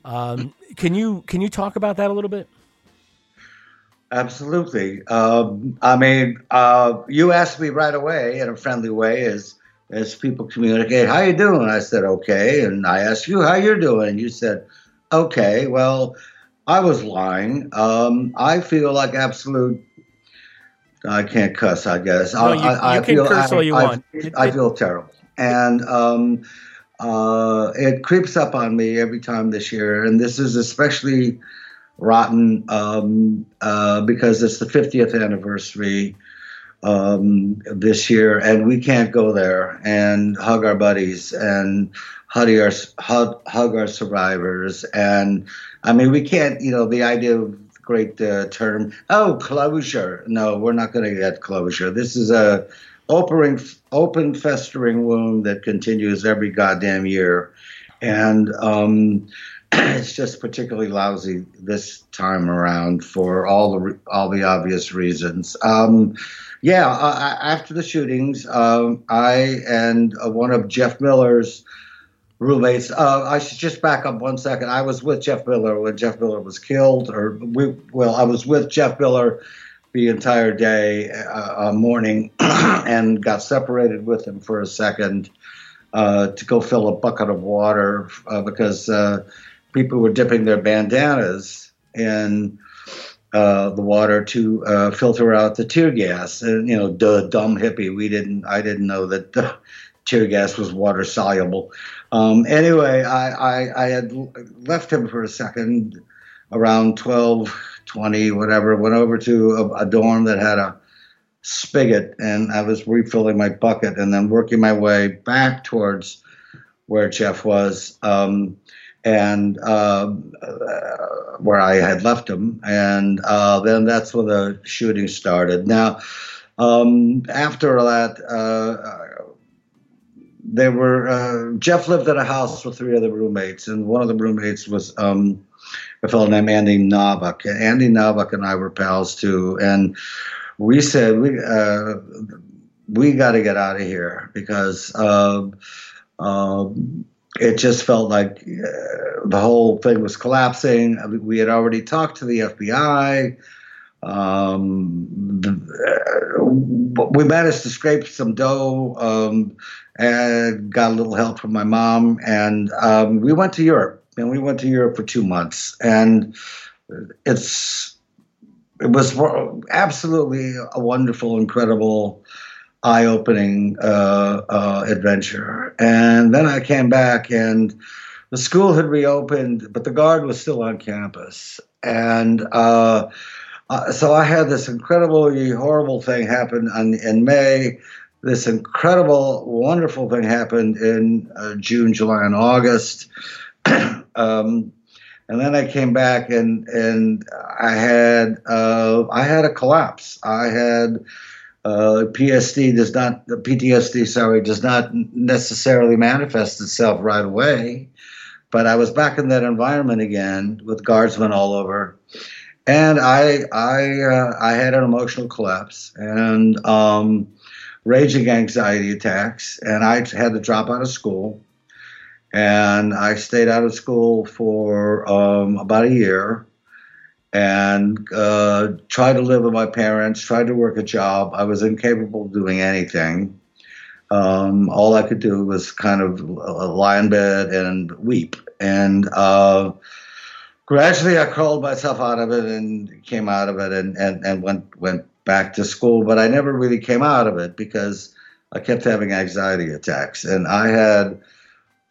Um, can you can you talk about that a little bit? Absolutely. Um, I mean, uh, you asked me right away in a friendly way as as people communicate, "How you doing?" I said, "Okay," and I asked you how you're doing, you said, "Okay." Well, I was lying. Um, I feel like absolute I can't cuss. I guess. No, I, you- I, you I can feel, curse I, all you I- want. I feel terrible, and um, uh, it creeps up on me every time this year, and this is especially rotten um, uh, because it's the 50th anniversary um, this year, and we can't go there and hug our buddies and hug our hug, hug our survivors. And I mean, we can't. You know, the idea of great uh, term, oh, closure. No, we're not going to get closure. This is a open, open festering wound that continues every goddamn year, and um, it's just particularly lousy this time around for all the all the obvious reasons. Um, yeah, uh, after the shootings, um, I and uh, one of Jeff Miller's roommates. Uh, I should just back up one second. I was with Jeff Miller when Jeff Miller was killed, or we. Well, I was with Jeff Miller the entire day, uh, morning, and got separated with him for a second uh, to go fill a bucket of water uh, because people were dipping their bandanas in uh, the water to uh, filter out the tear gas. And you know, duh, dumb hippie. We didn't. I didn't know that uh, tear gas was water soluble. Um, anyway, I, I I had left him for a second around twelve twenty, whatever. Went over to a, a dorm that had a spigot, and I was refilling my bucket, and then working my way back towards where Jeff was. Um, and uh, uh, where I had left him, and uh, then that's when the shooting started. Now, um, after that, uh, they were uh, Jeff lived in a house with three other roommates, and one of the roommates was um, a fellow named Andy Novak. And Andy Novak and I were pals too, and we said we uh, we got to get out of here because. Uh, um, it just felt like uh, the whole thing was collapsing. We had already talked to the FBI. Um, the, uh, we managed to scrape some dough um, and got a little help from my mom. And um, we went to Europe. And we went to Europe for two months. And it's it was absolutely a wonderful, incredible eye-opening uh, uh, adventure. And then I came back, and the school had reopened, but the guard was still on campus. And uh, uh, so I had this incredibly horrible thing happen on, in May. This incredible, wonderful thing happened in uh, June, July, and August. um, and then I came back and and I had uh, I had a collapse. I had uh, PSD does not the PTSD sorry does not necessarily manifest itself right away, but I was back in that environment again with guardsmen all over, and I I uh, I had an emotional collapse and um, raging anxiety attacks, and I had to drop out of school, and I stayed out of school for um, about a year and uh, tried to live with my parents, tried to work a job. I was incapable of doing anything. Um, all I could do was kind of lie in bed and weep. And uh, gradually, I crawled myself out of it and came out of it and, and, and went went back to school. But I never really came out of it because I kept having anxiety attacks, and I had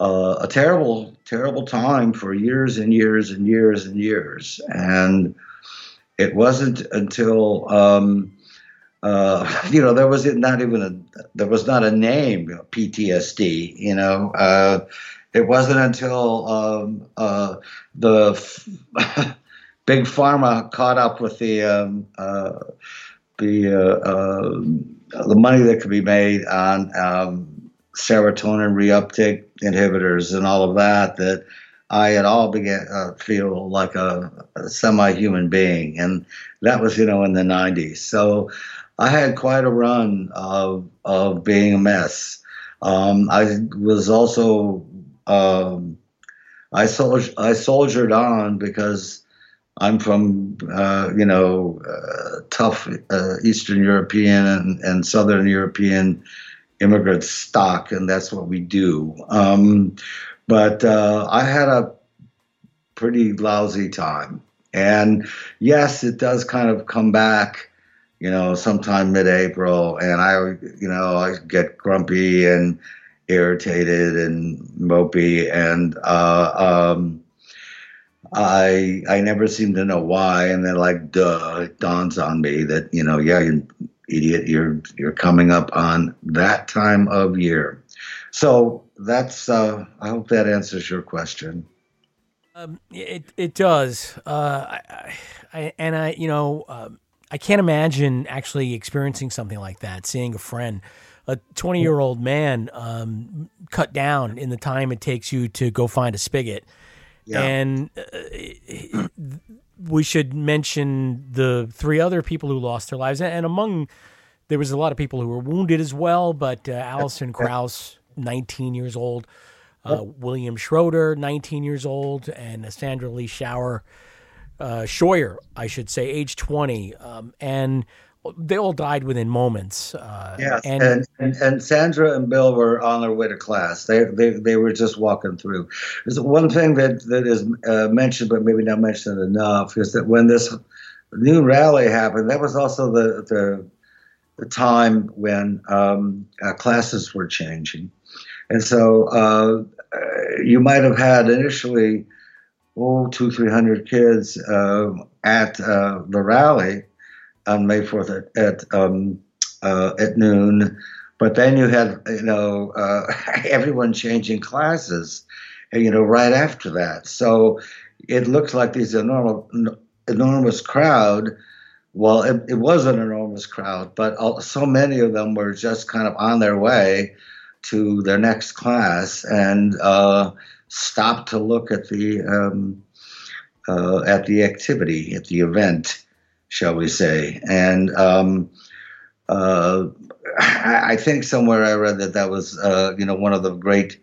uh, a terrible, terrible time for years and years and years and years. And it wasn't until um, uh, you know there was not even a there was not a name PTSD. You know, uh, it wasn't until um, uh, the f- big pharma caught up with the um, uh, the uh, the money that could be made on um, serotonin reuptake inhibitors and all of that that I at all began uh, feel like a, a semi-human being, and that was you know in the '90s. So I had quite a run of of being a mess. Um, I was also um, I sol- I soldiered on because I'm from uh, you know uh, tough uh, Eastern European and, and Southern European immigrant stock, and that's what we do. Um, but uh, I had a pretty lousy time, and yes, it does kind of come back you know, sometime mid-April, and I, you know, I get grumpy and irritated and mopey, and uh, um, I I never seem to know why, and then like, duh, it dawns on me that you know, yeah, idiot, you're you're coming up on that time of year. So that's. Uh, I hope that answers your question. Um, it it does. Uh, I, I, and I, you know, um, I can't imagine actually experiencing something like that. Seeing a friend, a twenty year old man, um, cut down in the time it takes you to go find a spigot, Yeah. and uh, we should mention the three other people who lost their lives, and among there was a lot of people who were wounded as well. But uh, Allison Krause, nineteen years old uh, William Schroeder, 19 years old, and Sandra Lee Scheuer, uh, I should say, age 20. Um, and they all died within moments. Uh, Yes, and, and, and and Sandra and Bill were on their way to class. They they they were just walking through. There's one thing that that is uh, mentioned, but maybe not mentioned enough, is that when this new rally happened, that was also the the the time when um, uh, classes were changing, and so uh, you might have had initially oh two three hundred kids uh, at uh, the rally on May fourth at, at um, uh, at noon, but then you had you know uh, everyone changing classes, you know, right after that. So it looks like these enormous enormous crowd. Well, it, it was an enormous crowd, but all, so many of them were just kind of on their way to their next class and uh, stopped to look at the um, uh, at the activity at the event, shall we say? And um, uh, I think somewhere I read that that was uh, you know one of the great.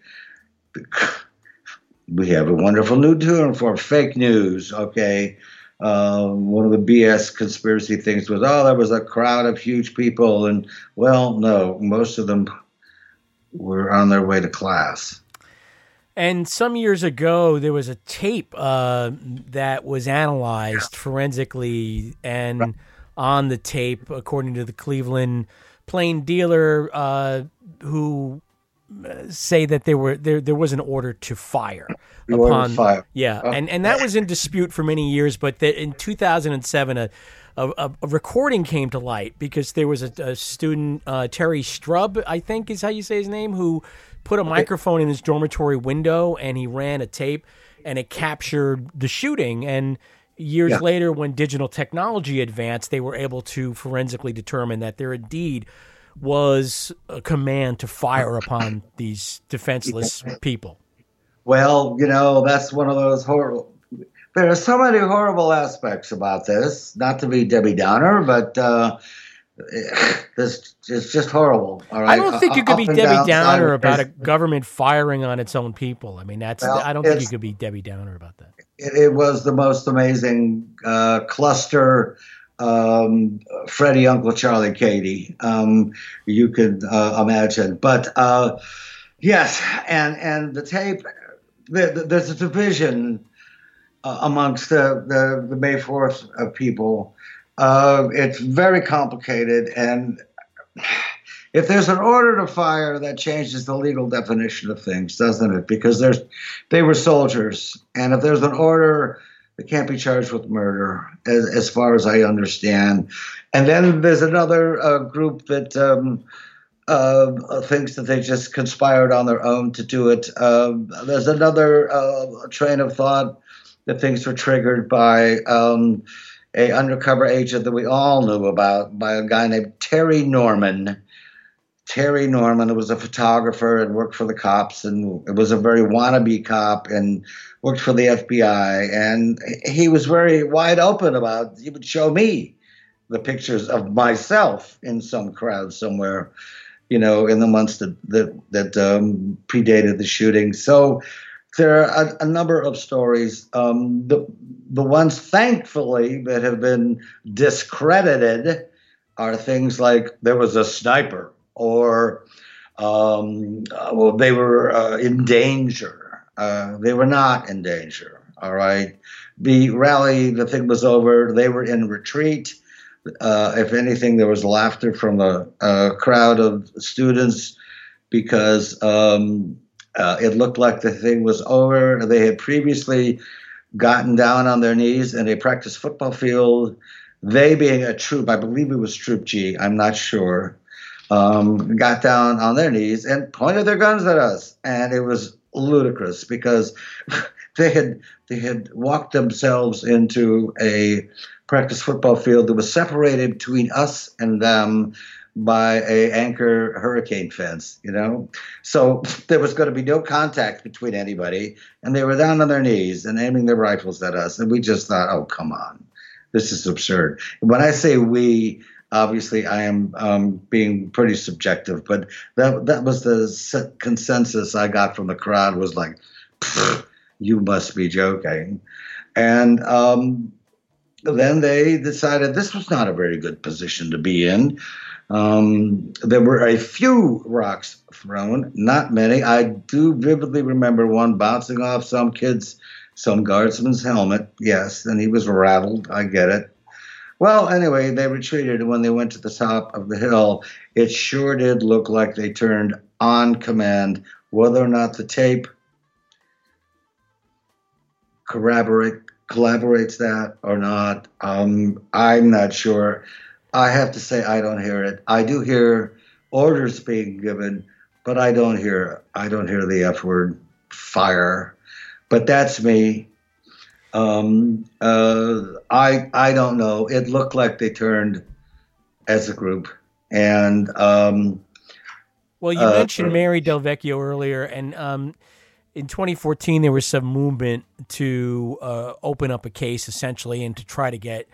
We have a wonderful new term for fake news. Okay, um, one of the BS conspiracy things was, oh, there was a crowd of huge people, and well, no, most of them were on their way to class. And some years ago, there was a tape uh, that was analyzed forensically, and on the tape, according to the Cleveland Plain Dealer, uh, who uh, say that there were there there was an order to fire The upon fire. yeah, and and that was in dispute for many years. But that in 2007, a, a a recording came to light because there was a, a student uh, Terry Strubbe, I think is how you say his name, who put a microphone in his dormitory window and he ran a tape and it captured the shooting and. Years Yeah. later, when digital technology advanced, they were able to forensically determine that there indeed was a command to fire upon these defenseless people. Well, you know, that's one of those horrible. There are so many horrible aspects about this. Not to be Debbie Downer, but uh, this it's just horrible. All right, I don't think you could Up be Debbie Downer about a government firing on its own people. I mean, that's Well, I don't think you could be Debbie Downer about that. It, it was the most amazing uh, cluster. Um, Freddie, Uncle Charlie, Katie. Um, you could uh, imagine, but uh, yes, and and the tape. The, the, there's a division uh, amongst the, the, the May 4th uh, people. Uh, it's very complicated. And if there's an order to fire, that changes the legal definition of things, doesn't it? Because there's, they were soldiers. And if there's an order, they can't be charged with murder, as, as far as I understand. And then there's another uh, group that. Um, uh, thinks that they just conspired on their own to do it. Um, there's another uh, train of thought that things were triggered by um, a undercover agent that we all knew about by a guy named Terry Norman. Terry Norman was a photographer and worked for the cops and was a very wannabe cop and worked for the FBI. And he was very wide open about, he would show me the pictures of myself in some crowd somewhere you know, in the months that that, that um, predated the shooting. So there are a, a number of stories. Um, the the ones, thankfully, that have been discredited are things like there was a sniper, or um, uh, well, they were uh, in danger. Uh, they were not in danger. All right. The rally, the thing was over. They were in retreat Uh, if anything, there was laughter from the uh, crowd of students because um, uh, it looked like the thing was over. They had previously gotten down on their knees in a practice football field. They, being a troop, I believe it was Troop G, I'm not sure, um, got down on their knees and pointed their guns at us, and it was ludicrous because they had they had walked themselves into a practice football field that was separated between us and them by a anchor hurricane fence, you know. So there was going to be no contact between anybody, and they were down on their knees and aiming their rifles at us, and we just thought, oh come on, this is absurd. When I say we, obviously I am um, being pretty subjective, but that that was the consensus I got from the crowd was like, you must be joking, and um, then they decided this was not a very good position to be in. Um, there were a few rocks thrown, not many. I do vividly remember one bouncing off some kid's, some guardsman's helmet. Yes, and he was rattled. I get it. Well, anyway, they retreated. When they went to the top of the hill, it sure did look like they turned on command. Whether or not the tape corroborate collaborates that or not, um, I'm not sure. I have to say I don't hear it. I do hear orders being given, but I don't hear I don't hear the F word fire. But that's me. Um, uh, I I don't know. It looked like they turned as a group, and um, well, you uh, mentioned Mary Del Vecchio earlier, and um, in 2014 there was some movement to uh, open up a case essentially and to try to get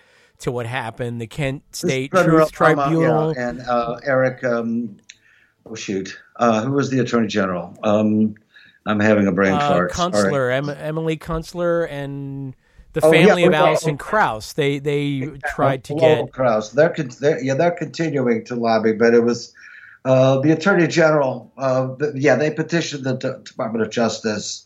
to what happened. The Kent State Truth Tribunal yeah, and uh, Eric. Um, oh shoot, uh, who was the Attorney General? Um, I'm having a brain uh, fart. Kunstler, em- Emily Kunstler, and the oh, family yeah, of Allison Krause. They they tried to get Krause. They're, they're, yeah they're continuing to lobby, but it was uh, the Attorney General. Uh, yeah, they petitioned the D- Department of Justice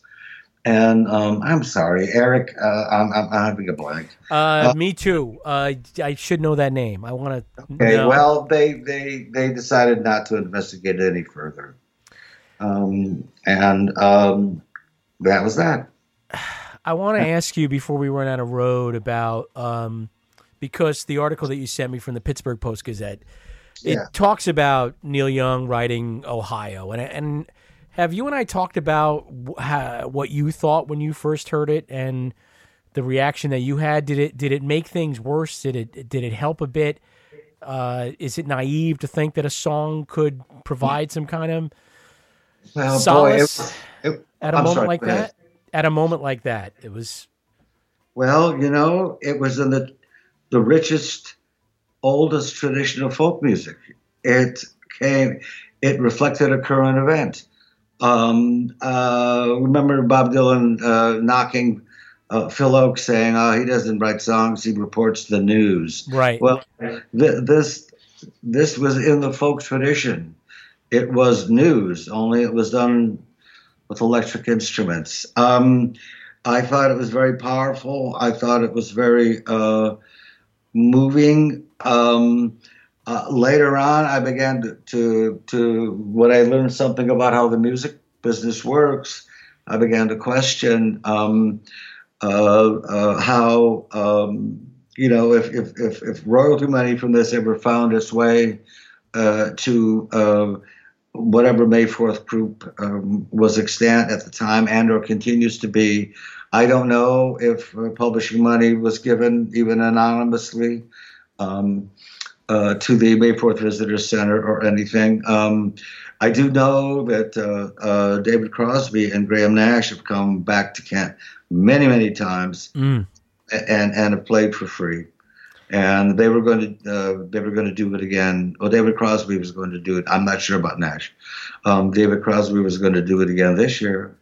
and um, I'm sorry, Eric. Uh, I'm, I'm, having a blank. Uh, uh, me too. Uh, I should know that name. I want to. Okay. Know. Well, they they they decided not to investigate it any further, um, and um, that was that. I want to ask you before we run out of road about um, because the article that you sent me from the Pittsburgh Post Gazette it yeah. talks about Neil Young writing Ohio, and and have you and I talked about how, what you thought when you first heard it and the reaction that you had? Did it did it make things worse? Did it did it help a bit? Uh, is it naive to think that a song could provide some kind of well, solace boy, it, it, at a I'm moment sorry, like that? At a moment like that, it was. Well, you know, it was in the the richest, oldest tradition of folk music. It came. It reflected a current event. Um, uh, remember Bob Dylan uh, knocking uh, Phil Ochs saying, "Oh, he doesn't write songs; he reports the news." Right. Well, th- this this was in the folk tradition. It was news, only it was done with electric instruments. Um, I thought it was very powerful. I thought it was very uh, moving. Um, uh, later on, I began to, to, to when I learned something about how the music business works, I began to question um, uh, uh, how um, you know if, if, if if royalty money from this ever found its way uh, to uh, whatever May Fourth group um, was extant at the time and or continues to be. I don't know if publishing money was given even anonymously. Um, uh, to the May 4th Visitor Center or anything. Um, I do know that uh, uh, David Crosby and Graham Nash have come back to Kent many, many times mm. and, and have played for free. And they were going to uh, they were going to do it again. Well, David Crosby was going to do it. I'm not sure about Nash. Um, David Crosby was going to do it again this year.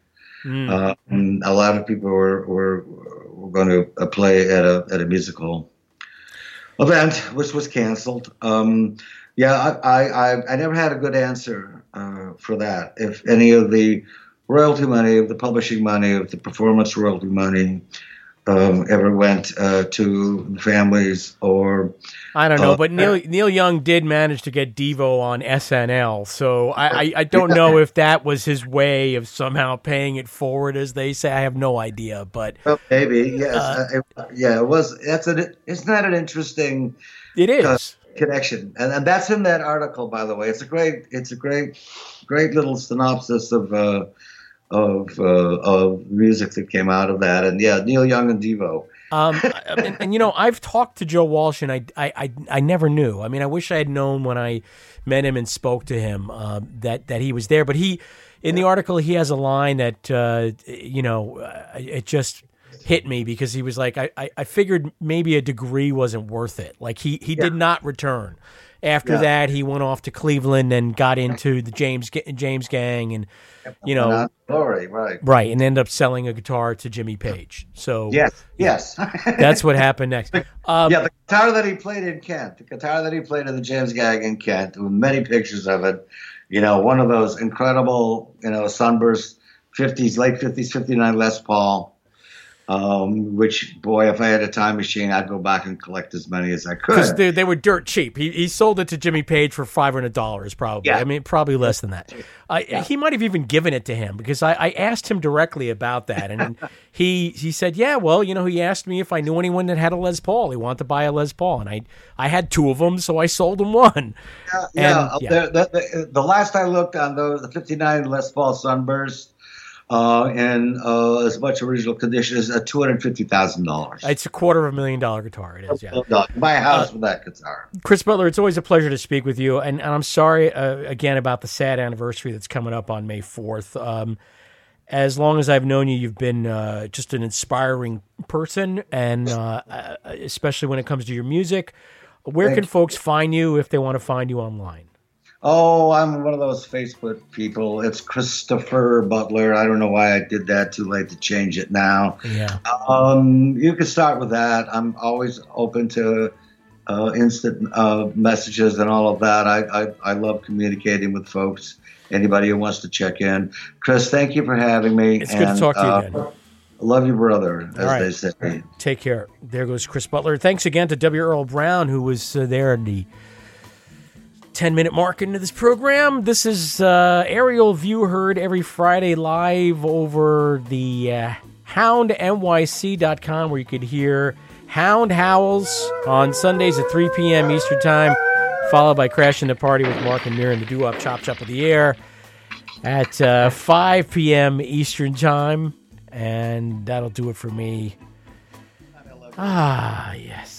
Mm. Um, a lot of people were, were, were going to uh, play at a at a musical event, which was canceled. Um, yeah, I, I, I, never had a good answer uh, for that. If any of the royalty money, of the publishing money, of the performance royalty money um, ever went uh, to families or I don't know, uh, but Neil Neil Young did manage to get Devo on SNL, so I, I, I don't know if that was his way of somehow paying it forward, as they say. I have no idea, but Well, maybe yes, Uh, uh, it- yeah. It was. That's an. Isn't that an interesting? It is uh, connection, and, and that's in that article, by the way. It's a great. It's a great, great little synopsis of uh, of uh, of music that came out of that, and yeah, Neil Young and Devo. Um, and, and, you know, I've talked to Joe Walsh, and I, I, I, I never knew. I mean, I wish I had known when I met him and spoke to him uh, that that he was there. But he, in the article, he has a line that uh, you know, uh, it just hit me because he was like, I, I, I figured maybe a degree wasn't worth it. Like he, he did not return. After Yeah. that, he went off to Cleveland and got into the James James Gang, and you know, Glory, right? right, and ended up selling a guitar to Jimmy Page. So Yes, yes. that's what happened next. Um, yeah, the guitar that he played in Kent, the guitar that he played in the James Gang in Kent, with many pictures of it. You know, one of those incredible, you know, sunburst '50s, late '50s, '59 Les Paul. Um, which boy, if I had a time machine, I'd go back and collect as many as I could. they, they were dirt cheap. He, he sold it to Jimmy Page for five hundred dollars, probably. Yeah. I mean, probably less than that. Uh, He might have even given it to him because I, I asked him directly about that, and he he said, "Yeah, well, you know, he asked me if I knew anyone that had a Les Paul. He wanted to buy a Les Paul, and I I had two of them, so I sold him one. yeah, And, yeah. The, the, the, the last I looked on those, the '59 Les Paul Sunburst, uh, in uh, as much original condition as uh, two hundred fifty thousand dollars. It's a quarter of a million dollar guitar. It is, yeah. Buy a house Uh, with that guitar. Chris Butler, it's always a pleasure to speak with you, and, and I'm sorry uh, again about the sad anniversary that's coming up on May 4th. Um, as long as I've known you, you've been uh, just an inspiring person, and especially when it comes to your music. Where can folks find you if they want to find you online? Oh, I'm one of those Facebook people. It's Christopher Butler. I don't know why I did that. Too late to change it now. Yeah. Um, you can start with that. I'm always open to uh, instant uh, messages and all of that. I, I, I love communicating with folks. Anybody who wants to check in. Chris, thank you for having me. It's good to talk to you uh, again. Love you, brother, as right. they say. Take care. There goes Chris Butler. Thanks again to W. Earl Brown, who was uh, there at the 10 minute mark into this program. This is uh, Aerial View heard every Friday live over the uh, houndnyc.com, where you could hear Hound Howls on Sundays at 3 p.m. Eastern Time, followed by Crashing the Party with Mark and Mirren, the doo up chop chop of the air at uh, 5 p.m. Eastern Time. And that'll do it for me. Ah, yes.